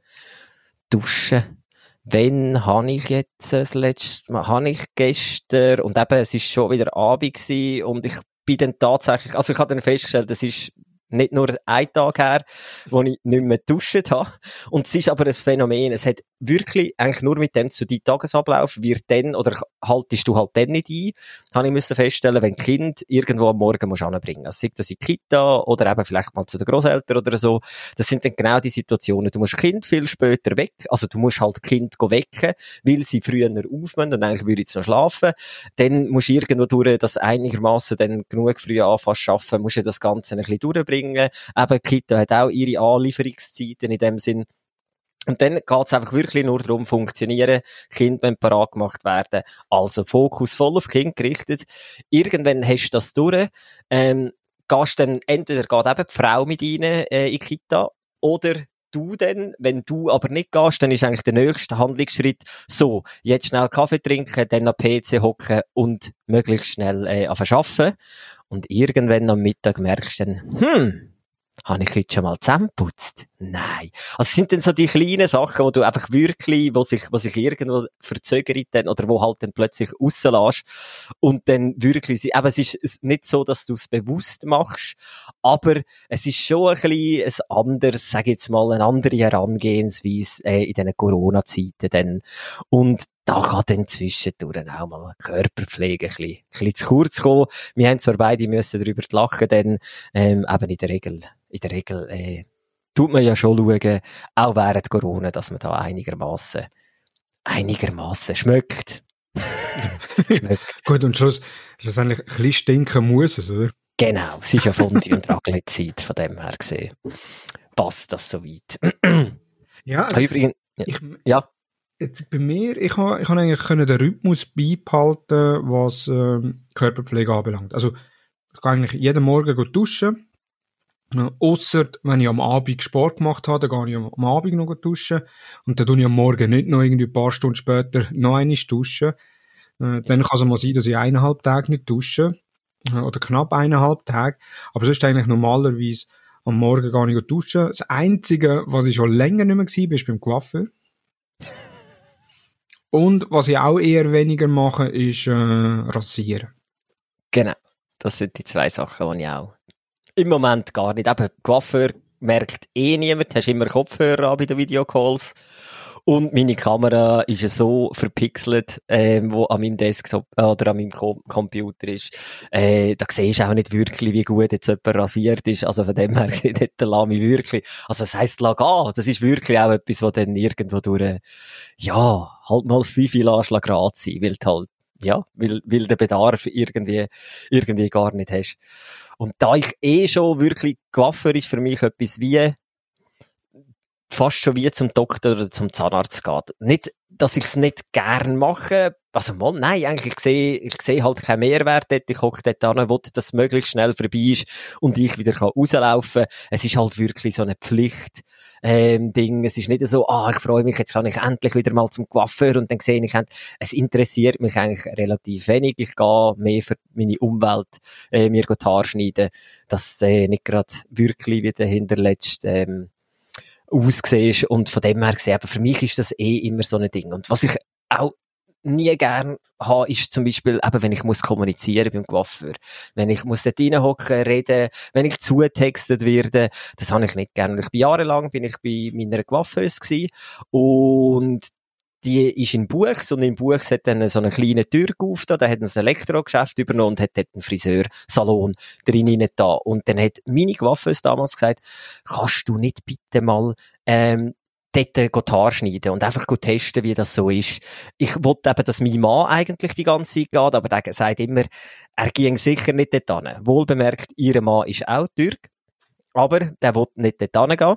duschen. Wenn habe ich jetzt das letzte Mal, habe ich gestern, und eben, es ist schon wieder Abend gewesen, und ich bin dann tatsächlich, also ich habe dann festgestellt, das ist nicht nur ein Tag her, wo ich nicht mehr geduscht habe. Und es ist aber ein Phänomen. Es hat wirklich eigentlich nur mit dem zu deinem Tagesablauf wird dann, oder haltest du halt dann nicht ein, habe ich müssen feststellen, wenn Kind irgendwo am Morgen musst anbringen. Also sei das in Kita oder eben vielleicht mal zu den Großeltern oder so. Das sind dann genau die Situationen. Du musst Kind viel später weg, also du musst halt Kind wecken, weil sie früher aufmüssen und eigentlich würde jetzt noch schlafen. Dann musst du irgendwo durch, dass einigermaßen dann genug früh zu arbeiten, musst du das Ganze ein bisschen durchbringen. Eben, Kita hat auch ihre Anlieferungszeiten in dem Sinn. Und dann geht's einfach wirklich nur darum, funktionieren, Kind wenn parat gemacht werden. Also Fokus voll auf Kind gerichtet. Irgendwann hast du das durch. Ähm, gehst dann, entweder geht eben die Frau mit rein äh, in die Kita oder du denn, wenn du aber nicht gehst, dann ist eigentlich der nächste Handlungsschritt so, jetzt schnell Kaffee trinken, dann am PC hocken und möglichst schnell äh, arbeiten. Und irgendwann am Mittag merkst du dann, hm, habe ich heute schon mal zusammengeputzt? Nein. Also sind dann so die kleinen Sachen, wo du einfach wirklich, wo sich, wo sich irgendwo verzögert dann, oder wo halt dann plötzlich rauslässt und dann wirklich, aber es ist nicht so, dass du es bewusst machst, aber es ist schon ein bisschen ein anderes, sag jetzt mal, eine andere Herangehensweise äh, in diesen Corona-Zeiten dann. Und da kann dann zwischendurch auch mal Körperpflege ein bisschen, ein bisschen zu kurz kommen. Wir haben zwar beide müssen darüber lachen, denn ähm, eben in der Regel, in der Regel äh, tut man ja schon schauen, auch während Corona, dass man da einigermaßen einigermaßen schmeckt. (laughs) schmeckt. Gut, und Schluss, schlussendlich ein bisschen stinken muss es, oder? Genau, es ist ja Fondue und Raclette-Zeit, von dem her gesehen. Passt das soweit. (clears throat) ja, übrigens, ja. Ich, ja. Jetzt bei mir, ich habe ich hab eigentlich können den Rhythmus beibehalten, was ähm, Körperpflege anbelangt. Also ich kann eigentlich jeden Morgen duschen. Äh, Ausser wenn ich am Abend Sport gemacht habe, dann gehe ich am Abend noch duschen. Und dann tue ich am Morgen nicht noch irgendwie ein paar Stunden später noch einmal duschen. Äh, dann kann es mal sein, dass ich eineinhalb Tage nicht dusche. Äh, oder knapp eineinhalb Tage. Aber sonst eigentlich normalerweise am Morgen gar nicht duschen. Das Einzige, was ich schon länger nicht mehr war, ist beim Coiffeur. Und was ich auch eher weniger mache, ist äh, rasieren. Genau. Das sind die zwei Sachen, die ich auch im Moment gar nicht. Eben, Coiffeur merkt eh niemand. Du hast immer Kopfhörer an bei den Videocalls. Und meine Kamera ist ja so verpixelt, ähm, wo an meinem Desktop äh, oder an meinem Com Computer ist. Äh, da siehst du auch nicht wirklich, wie gut jetzt jemand rasiert ist. Also von dem her sieht der Lami wirklich. Also das heisst, lag an. Das ist wirklich auch etwas, was dann irgendwo durch, ja, halt mal das Fünfe Anschlag grad sein, weil halt, ja, weil, weil der Bedarf irgendwie, irgendwie gar nicht hast. Und da ich eh schon wirklich, Coiffeur ist für mich etwas wie, fast schon wie zum Doktor oder zum Zahnarzt geht. Nicht, dass ich es nicht gern mache. Also mal, nein, eigentlich ich sehe ich sehe halt keinen Mehrwert dort. Ich hocke dort an, dass es möglichst schnell vorbei ist und ich wieder kann rauslaufen. Es ist halt wirklich so eine Pflicht, ähm, Ding. Es ist nicht so, ah, ich freue mich, jetzt kann ich endlich wieder mal zum Coiffeur und dann sehe ich, es interessiert mich eigentlich relativ wenig. Ich gehe mehr für meine Umwelt, äh, mir die Haare schneiden. Das, äh, nicht gerade wirklich wie der hinterletzt, ähm, aussiehst. Und von dem her gesehen, aber für mich ist das eh immer so ein Ding. Und was ich auch nie gern habe, ist zum Beispiel, eben, wenn ich muss kommunizieren beim Coiffeur. Wenn ich muss dort reinhocken, reden, wenn ich zutextet werde, das habe ich nicht gern. Ich bin jahrelang bin ich bei meiner Coiffeuse gewesen und die ist in Buchs und in Buchs hat dann so eine kleine Tür geöffnet, da hat ein Elektrogeschäft übernommen und hat dort einen Friseursalon drin da. Und dann hat meine Coiffeuse damals gesagt, kannst du nicht bitte mal, ähm, dort die Haare schneiden und einfach testen, wie das so ist. Ich wollte eben, dass mein Mann eigentlich die ganze Zeit geht, aber der sagt immer, er ging sicher nicht dort hin. Wohlbemerkt, ihr Mann ist auch Türk, aber der wollte nicht dort hingehen.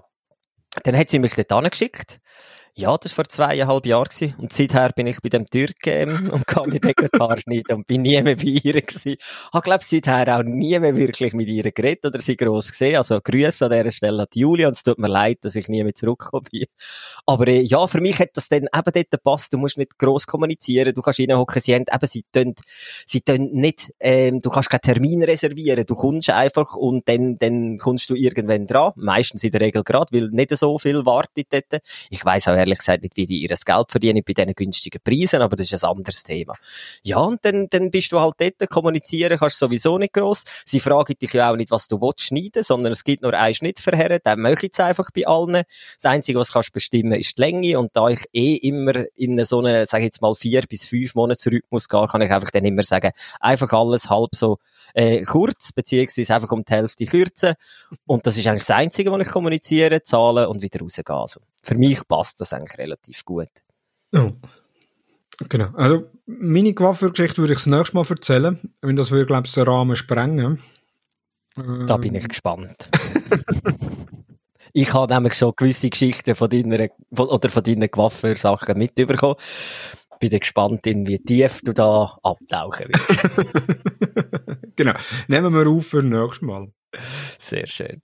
Dann hat sie mich dort geschickt Ja, das war vor zweieinhalb Jahren gewesen. Und seither bin ich bei dem Türken ähm, (laughs) und kann mir den Haar schneiden und bin nie mehr bei ihr gewesen. Ich glaube, seither auch nie mehr wirklich mit ihr geredet oder sie gross gesehen. Also Grüße an dieser Stelle an Julia und es tut mir leid, dass ich nie mehr zurückgekommen bin. Aber äh, ja, für mich hat das dann eben dort gepasst. Du musst nicht gross kommunizieren. Du kannst reinhocken. Sie haben eben, sie tun, sie tun nicht, ähm, du kannst keinen Termin reservieren. Du kommst einfach und dann, dann kommst du irgendwann dran. Meistens in der Regel gerade, weil nicht so viel wartet dort. Ich weiss auch ehrlich gesagt nicht, wie die ihr Geld verdienen bei diesen günstigen Preisen, aber das ist ein anderes Thema. Ja, und dann, dann bist du halt dort, kommunizieren kannst sowieso nicht gross. Sie fragen dich ja auch nicht, was du willst schneiden, sondern es gibt nur einen Schnitt für Herren, den möchte ich einfach bei allen. Das Einzige, was kannst bestimmen, ist die Länge und da ich eh immer in so einen, sag ich jetzt mal, vier bis fünf Monate Rhythmus gehe, kann ich einfach dann immer sagen, einfach alles halb so äh, kurz, beziehungsweise einfach um die Hälfte kürzen und das ist eigentlich das Einzige, was ich kommuniziere, zahlen und wieder rausgehen. Also für mich passt das eigentlich relativ gut. Oh. Genau. Also, meine Coiffeur-Geschichte würde ich das nächste Mal erzählen, wenn das würde, glaube ich, den Rahmen sprengen. Da bin ich gespannt. (laughs) ich habe nämlich schon gewisse Geschichten von deiner, oder von deinen Coiffeur-Sachen mitbekommen. Bin gespannt, in wie tief du da abtauchen wirst. (laughs) genau. Nehmen wir auf für nächstes Mal. Sehr schön.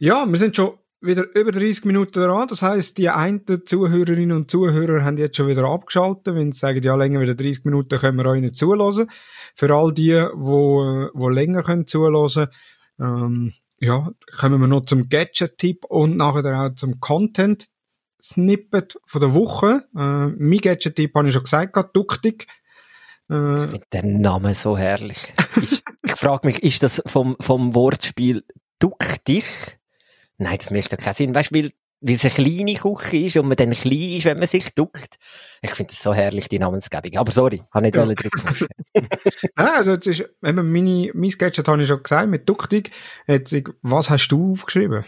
Ja, wir sind schon wieder über 30 Minuten dran. Das heißt, die einen Zuhörerinnen und Zuhörer haben jetzt schon wieder abgeschaltet, wenn sie sagen, ja, länger wieder 30 Minuten können wir euch nicht zulassen. Für all die, wo, wo länger können zulassen, ähm, ja, kommen wir noch zum Gadget-Tipp und nachher auch zum Content-Snippet von der Woche. Äh, mein Gadget-Tipp habe ich schon gesagt, Duktig. Äh, ich finde den Namen so herrlich. ich, ich frage mich, ist das vom, vom Wortspiel Duktig? Nein, das macht doch keinen Sinn. Weißt du, weil, weil es eine kleine Küche ist und man dann klein ist, wenn man sich duckt. Ich finde das so herrlich, die Namensgebung. Aber sorry, habe nicht ja. drüber vorstellen. (laughs) Nein, also, jetzt ist, eben meine, mein Gadget habe ich schon gesagt, mit Ducktung. Jetzt, was hast du aufgeschrieben?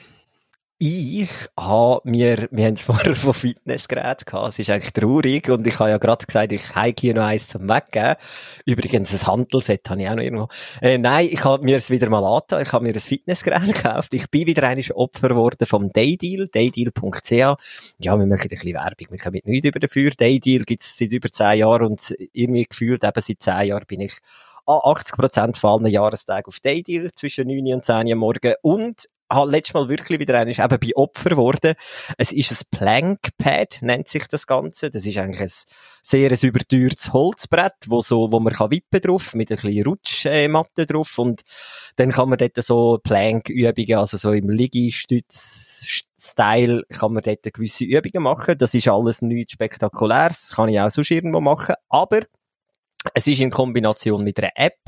Ich habe mir, wir haben es (laughs) vorher von Fitnessgerät gehabt, es ist eigentlich traurig und ich habe ja gerade gesagt, ich habe hier noch eins zum Weggeben. Übrigens, ein Handelset habe ich auch noch irgendwo. Äh, nein, ich habe mir es wieder mal angetan, ich habe mir ein Fitnessgerät (laughs) gekauft, ich bin wieder ein Opfer geworden vom Daydeal, daydeal.ch. Ja, wir machen ein bisschen Werbung, wir kommen nicht über dafür. Daydeal gibt es seit über zehn Jahren und irgendwie gefühlt eben seit zehn Jahren bin ich an 80% von allen Jahrestagen auf Daydeal zwischen 9 und 10 Uhr morgen und habe letztes Mal wirklich wieder einmal eben bei Opfer geworden. Es ist ein Plankpad, nennt sich das Ganze. Das ist eigentlich ein sehr ein überteuertes Holzbrett, wo so, wo man kann wippen drauf, mit ein bisschen Rutschmatte drauf und dann kann man dort so Plank-Übungen, also so im Liegestütz-Style kann man dort gewisse Übungen machen. Das ist alles nichts Spektakuläres, kann ich auch sonst irgendwo machen, aber es ist in Kombination mit einer App.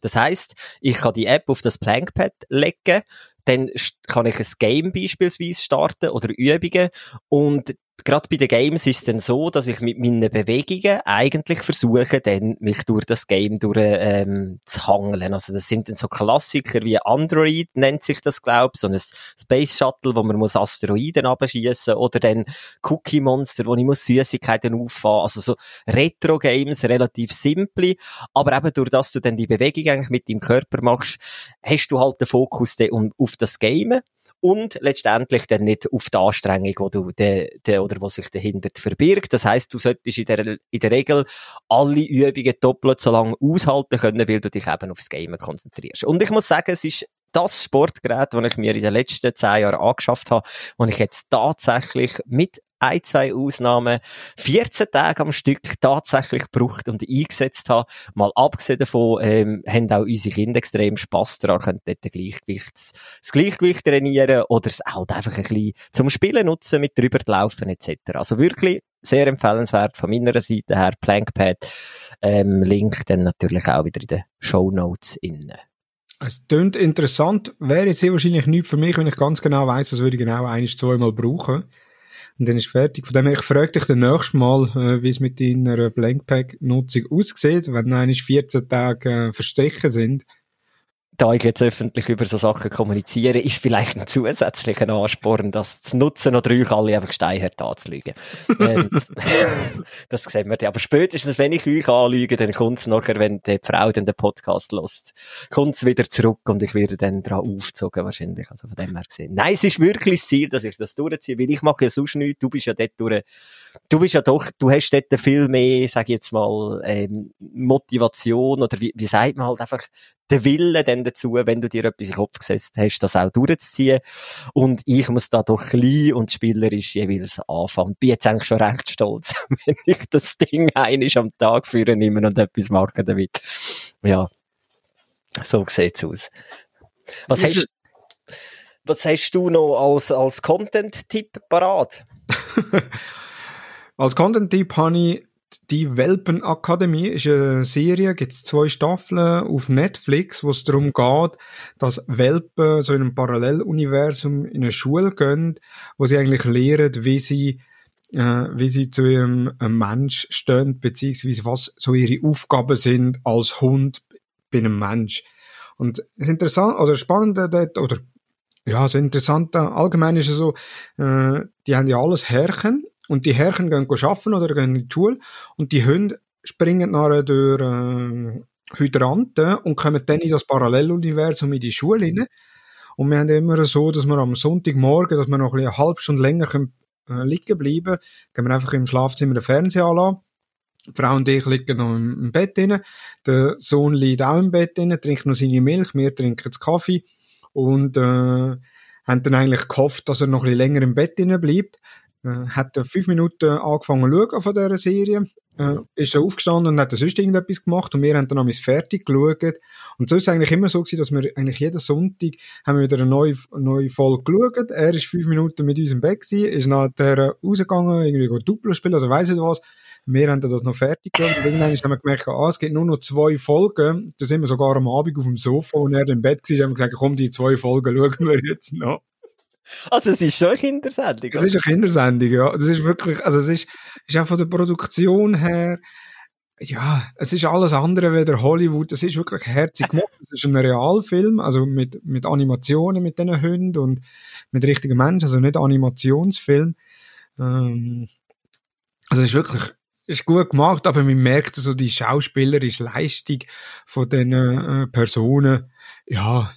Das heißt, ich kann die App auf das Plankpad legen, dann kann ich ein Game beispielsweise starten oder Übungen und gerade bei den Games ist es dann so, dass ich mit meinen Bewegungen eigentlich versuche, dann mich durch das Game durch, ähm, zu hangeln. Also das sind dann so Klassiker wie Android, nennt sich das, glaube ich, so ein Space Shuttle, wo man muss Asteroiden abschießen oder dann Cookie Monster, wo ich muss Süßigkeiten auffahren. Also so Retro-Games, relativ simple, aber eben durch das du dann die Bewegung eigentlich mit deinem Körper machst, hast du halt den Fokus auf das Game und letztendlich dann nicht auf die Anstrengung, wo du de, de, oder was sich dahinter verbirgt. Das heißt, du solltest in der, in der Regel alle Übungen doppelt so lange aushalten können, weil du dich eben aufs Game konzentrierst. Und ich muss sagen, es ist das Sportgerät, das ich mir in den letzten zehn Jahren angeschafft habe, das ich jetzt tatsächlich mit ein, zwei Ausnahmen 14 Tage am Stück tatsächlich gebraucht und eingesetzt habe. Mal abgesehen davon, ähm, haben auch unsere Kinder extrem Spass daran, können dort Gleichgewichts, das Gleichgewicht trainieren oder es halt einfach ein bisschen zum Spielen nutzen, mit drüber laufen etc. Also wirklich sehr empfehlenswert von meiner Seite her, Plankpad, ähm, Link dann natürlich auch wieder in den Show Notes innen. Es klingt interessant, wäre jetzt sehr wahrscheinlich nichts für mich, wenn ich ganz genau weiss, das würde ich genau ein, zweimal brauchen. Und dann ist fertig. Von dem her, ich frage dich dann nächstes Mal, äh, wie es mit deiner Blankpack-Nutzung aussieht, wenn eigentlich 14 Tage äh, verstrichen sind. Da ich jetzt öffentlich über so Sachen kommuniziere, ist vielleicht ein zusätzlicher Ansporn, das zu nutzen oder euch alle einfach steinhart anzulügen. (laughs) ähm, das, das sehen wir dann. Aber spätestens, wenn ich euch anlüge, dann kommt es nachher, wenn die Frau dann den Podcast lost, kommt es wieder zurück und ich werde dann dran aufgezogen wahrscheinlich. Also von dem her gesehen. Nein, es ist wirklich das Ziel, dass ich das durchziehe, weil ich mache ja sonst nichts. Du bist ja dort durch, du bist ja doch, du hast dort viel mehr, sag ich jetzt mal, ähm, Motivation oder wie, wie sagt man halt einfach, den Willen dann dazu, wenn du dir etwas in den Kopf gesetzt hast, das auch durchzuziehen. Und ich muss da doch klein und spielerisch jeweils anfangen. Bin jetzt eigentlich schon recht stolz, (laughs) wenn ich das Ding einisch am Tag führen nehme und etwas mache damit. Ja. So sieht's aus. Was hast, was hast du noch als, als Content-Tipp parat? (laughs) als Content-Tipp habe ich die Welpenakademie ist eine Serie, gibt zwei Staffeln auf Netflix, wo es darum geht, dass Welpen so in einem Paralleluniversum in eine Schule gehen, wo sie eigentlich lernen, wie sie äh, wie sie zu ihrem äh, Mensch stehen, beziehungsweise was so ihre Aufgaben sind als Hund bei einem Mensch. Und das Interessante oder Spannende dort, oder ja, das Interessante allgemein ist es so, äh, die haben ja alles Herrchen und die Herren gehen arbeiten oder gehen in die Schule und die Hunde springen nachher durch äh, Hydranten und kommen dann in das Paralleluniversum in die Schule rein. Und wir haben immer so, dass wir am Sonntagmorgen, dass wir noch eine halbe Stunde länger können, äh, liegen bleiben, gehen wir einfach im Schlafzimmer den Fernseher anlassen. Die Frau und ich liegen noch im, im Bett drin. Der Sohn liegt auch im Bett drin, trinkt noch seine Milch, wir trinken den Kaffee und äh, haben dann eigentlich gehofft, dass er noch ein bisschen länger im Bett drin bleibt. Äh, hat fünf Minuten angefangen zu schauen von dieser Serie, äh, ist er aufgestanden und hat sonst irgendetwas gemacht und wir haben dann einmal fertig geschaut. Und so ist es eigentlich immer so gewesen, dass wir eigentlich jeden Sonntag haben wir wieder eine neue, neue Folge geschaut. Er ist fünf Minuten mit uns im Bett ist nachher rausgegangen, irgendwie Doppel spielen, also weiss ich was. Wir haben das noch fertig geschaut und irgendwann haben wir gemerkt, ah, es gibt nur noch zwei Folgen. Da sind wir sogar am Abend auf dem Sofa und er im Bett war, haben wir gesagt, komm, die zwei Folgen schauen wir jetzt noch. Also es ist schon eine Kindersendung. Es ist eine Kindersendung, ja. Das ist wirklich, also es ist, ist auch von der Produktion her, ja, es ist alles andere wie der Hollywood. Es ist wirklich herzig gemacht. Es ist ein Realfilm, also mit, mit Animationen mit diesen Hunden und mit richtigen Menschen, also nicht Animationsfilm. Ähm, also es ist wirklich, ist gut gemacht, aber man merkt so die schauspielerische Leistung von den äh, Personen. Ja,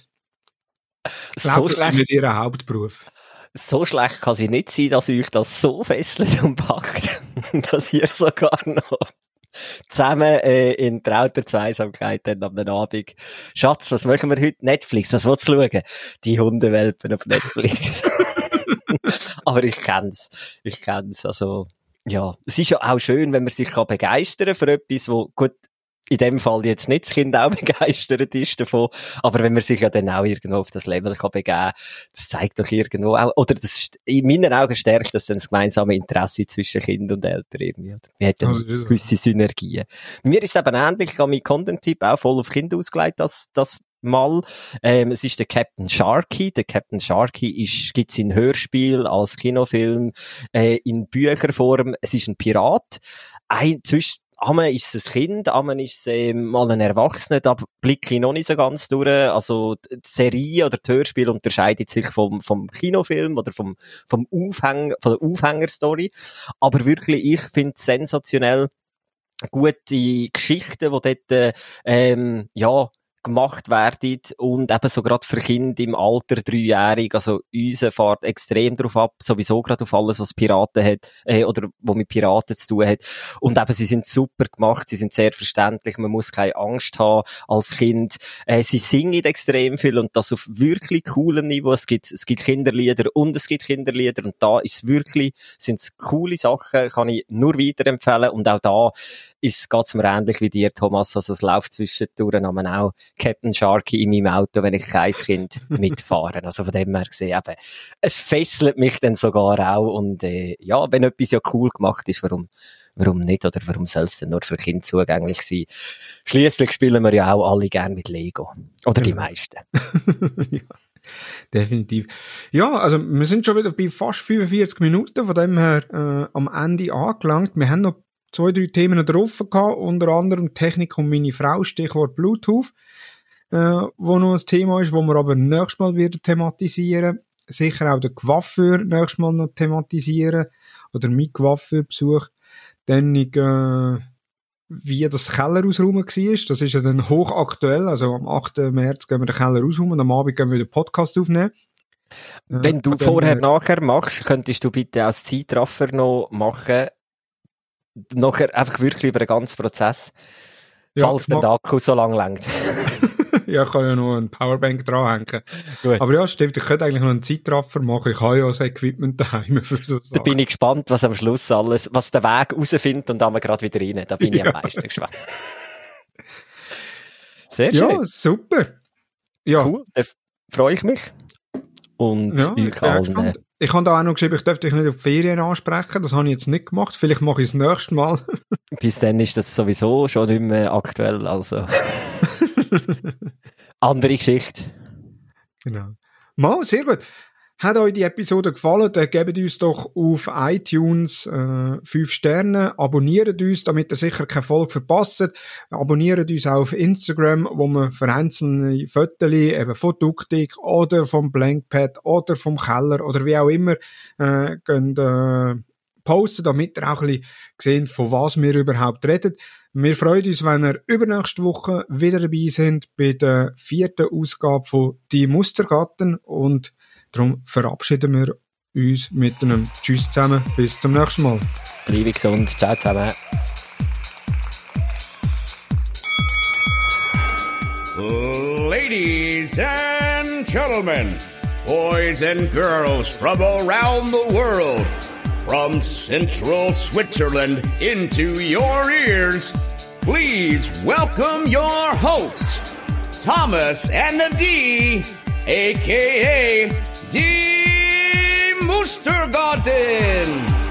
so das ist nicht ihr Hauptberuf. So schlecht kann sie nicht sein, dass euch das so fesselt und packt, (laughs) dass ihr sogar noch zusammen äh, in trauter Zweisamkeit dann am Abend. Schatz, was machen wir heute? Netflix, was willst du schauen? Die Hundewelpen auf Netflix. (laughs) Aber ich kenn's. Ich kenn's. Also, ja. Es ist ja auch schön, wenn man sich kann begeistern für etwas, wo, gut, in dem Fall jetzt nicht das Kind auch (laughs) begeistert ist davon, aber wenn man sich ja dann auch irgendwo auf das Level kann begeben, das zeigt doch irgendwo auch, oder das in meinen Augen stärkt das dann das gemeinsame Interesse zwischen Kind und Eltern irgendwie. Wir hätten also, gewisse Synergien. Mir ist es eben ähnlich, ich habe meinen Content-Tipp auch voll auf Kinder ausgelegt, das, das mal. Ähm, es ist der Captain Sharky. Der Captain Sharky ist, gibt's in Hörspiel, als Kinofilm, äh, in Bücherform. Es ist ein Pirat. Ein, zwischen, Amen ist es ein Kind, Amen ist es ähm, mal ein Erwachsener, da blicke ich noch nicht so ganz durch. Also die Serie oder das Hörspiel unterscheidet sich vom, vom Kinofilm oder vom, vom Aufhänger, von der Aufhängerstory. Aber wirklich, ich finde es sensationell gute Geschichten, die dort, ähm, ja, gemacht werden und eben so gerade für Kinder im Alter dreijährig, also unsere fährt extrem drauf ab, sowieso gerade auf alles, was Piraten hat, äh, oder wo mit Piraten zu tun hat. Und eben, sie sind super gemacht, sie sind sehr verständlich, man muss keine Angst haben als Kind. Äh, sie singen extrem viel und das auf wirklich coolem Niveau. Es gibt, es gibt Kinderlieder und es gibt Kinderlieder und da ist wirklich, sind es coole Sachen, kann ich nur weiterempfehlen und auch da ist, geht's mir ähnlich wie dir, Thomas, also es läuft zwischendurch auch Captain Sharky in meinem Auto, wenn ich kein Kind (laughs) mitfahre. Also von dem her gesehen, eben, es fesselt mich dann sogar auch und äh, ja, wenn etwas ja cool gemacht ist, warum warum nicht oder warum soll es denn nur für Kinder zugänglich sein? Schließlich spielen wir ja auch alle gern mit Lego. Oder die meisten. (laughs) ja, definitiv. Ja, also wir sind schon wieder bei fast 45 Minuten, von dem her äh, am Ende angelangt. Wir haben noch zwei, drei Themen drauf gehabt, unter anderem Technik und meine Frau, Stichwort Bluetooth. äh, wo noch ein Thema ist, wo wir aber nächstes Mal wieder thematisieren. Sicher auch den Coiffeur nächstes Mal noch thematisieren. Oder mit Coiffeurbesuch. Dann, äh, wie das Keller ausräumen war. Das ist ja dann hochaktuell. Also am 8. März gehen wir den Keller ausräumen und am Abend gehen wir den Podcast aufnehmen. Wenn Äh, du dann, vorher, äh, nachher machst, könntest du bitte als Zeitraffer noch machen. Nachher einfach wirklich über den ganzen Prozess. Ja, falls der Akku so lang längt. (laughs) ja, ich kann ja noch eine Powerbank dranhängen. Gut. Aber ja, stimmt, ich könnte eigentlich noch einen Zeitraffer machen. Ich habe ja das Equipment daheim (laughs) für so Da Sachen. bin ich gespannt, was am Schluss alles, was der Weg rausfindet und dann wir gerade wieder rein. Da bin ich (laughs) am Ja. meisten gespannt. Sehr schön. Ja, super. Ja, Cool. Da freue ich mich. Und ja ich auch allen. gespannt. Ich habe da auch noch geschrieben, ich dürfte dich nicht auf die Ferien ansprechen. Das habe ich jetzt nicht gemacht. Vielleicht mache ich es nächstes Mal. (laughs) Bis dann ist das sowieso schon nicht mehr aktuell. Also. (laughs) Andere Geschichte. Genau. Mal, sehr gut. Hat euch die Episode gefallen, dann gebt uns doch auf iTunes äh, 5 Sterne, abonniert uns, damit ihr sicher keine Folge verpasst. Abonniert uns auch auf Instagram, wo wir für einzelne Fotos, eben von Duktik oder vom Blankpad oder vom Keller oder wie auch immer, äh, könnt, äh, posten, damit ihr auch ein bisschen seht, von was wir überhaupt reden. Wir freuen uns, wenn ihr übernächste Woche wieder dabei sind bei der vierten Ausgabe von Die Mustergatten und darum verabschieden wir uns mit einem Tschüss zusammen. Bis zum nächsten Mal. Bleibe gesund. Ciao zusammen. Ladies and gentlemen, boys and girls from around the world, from central Switzerland into your ears, please welcome your hosts, Thomas and Adi, aka Die Mustergarten.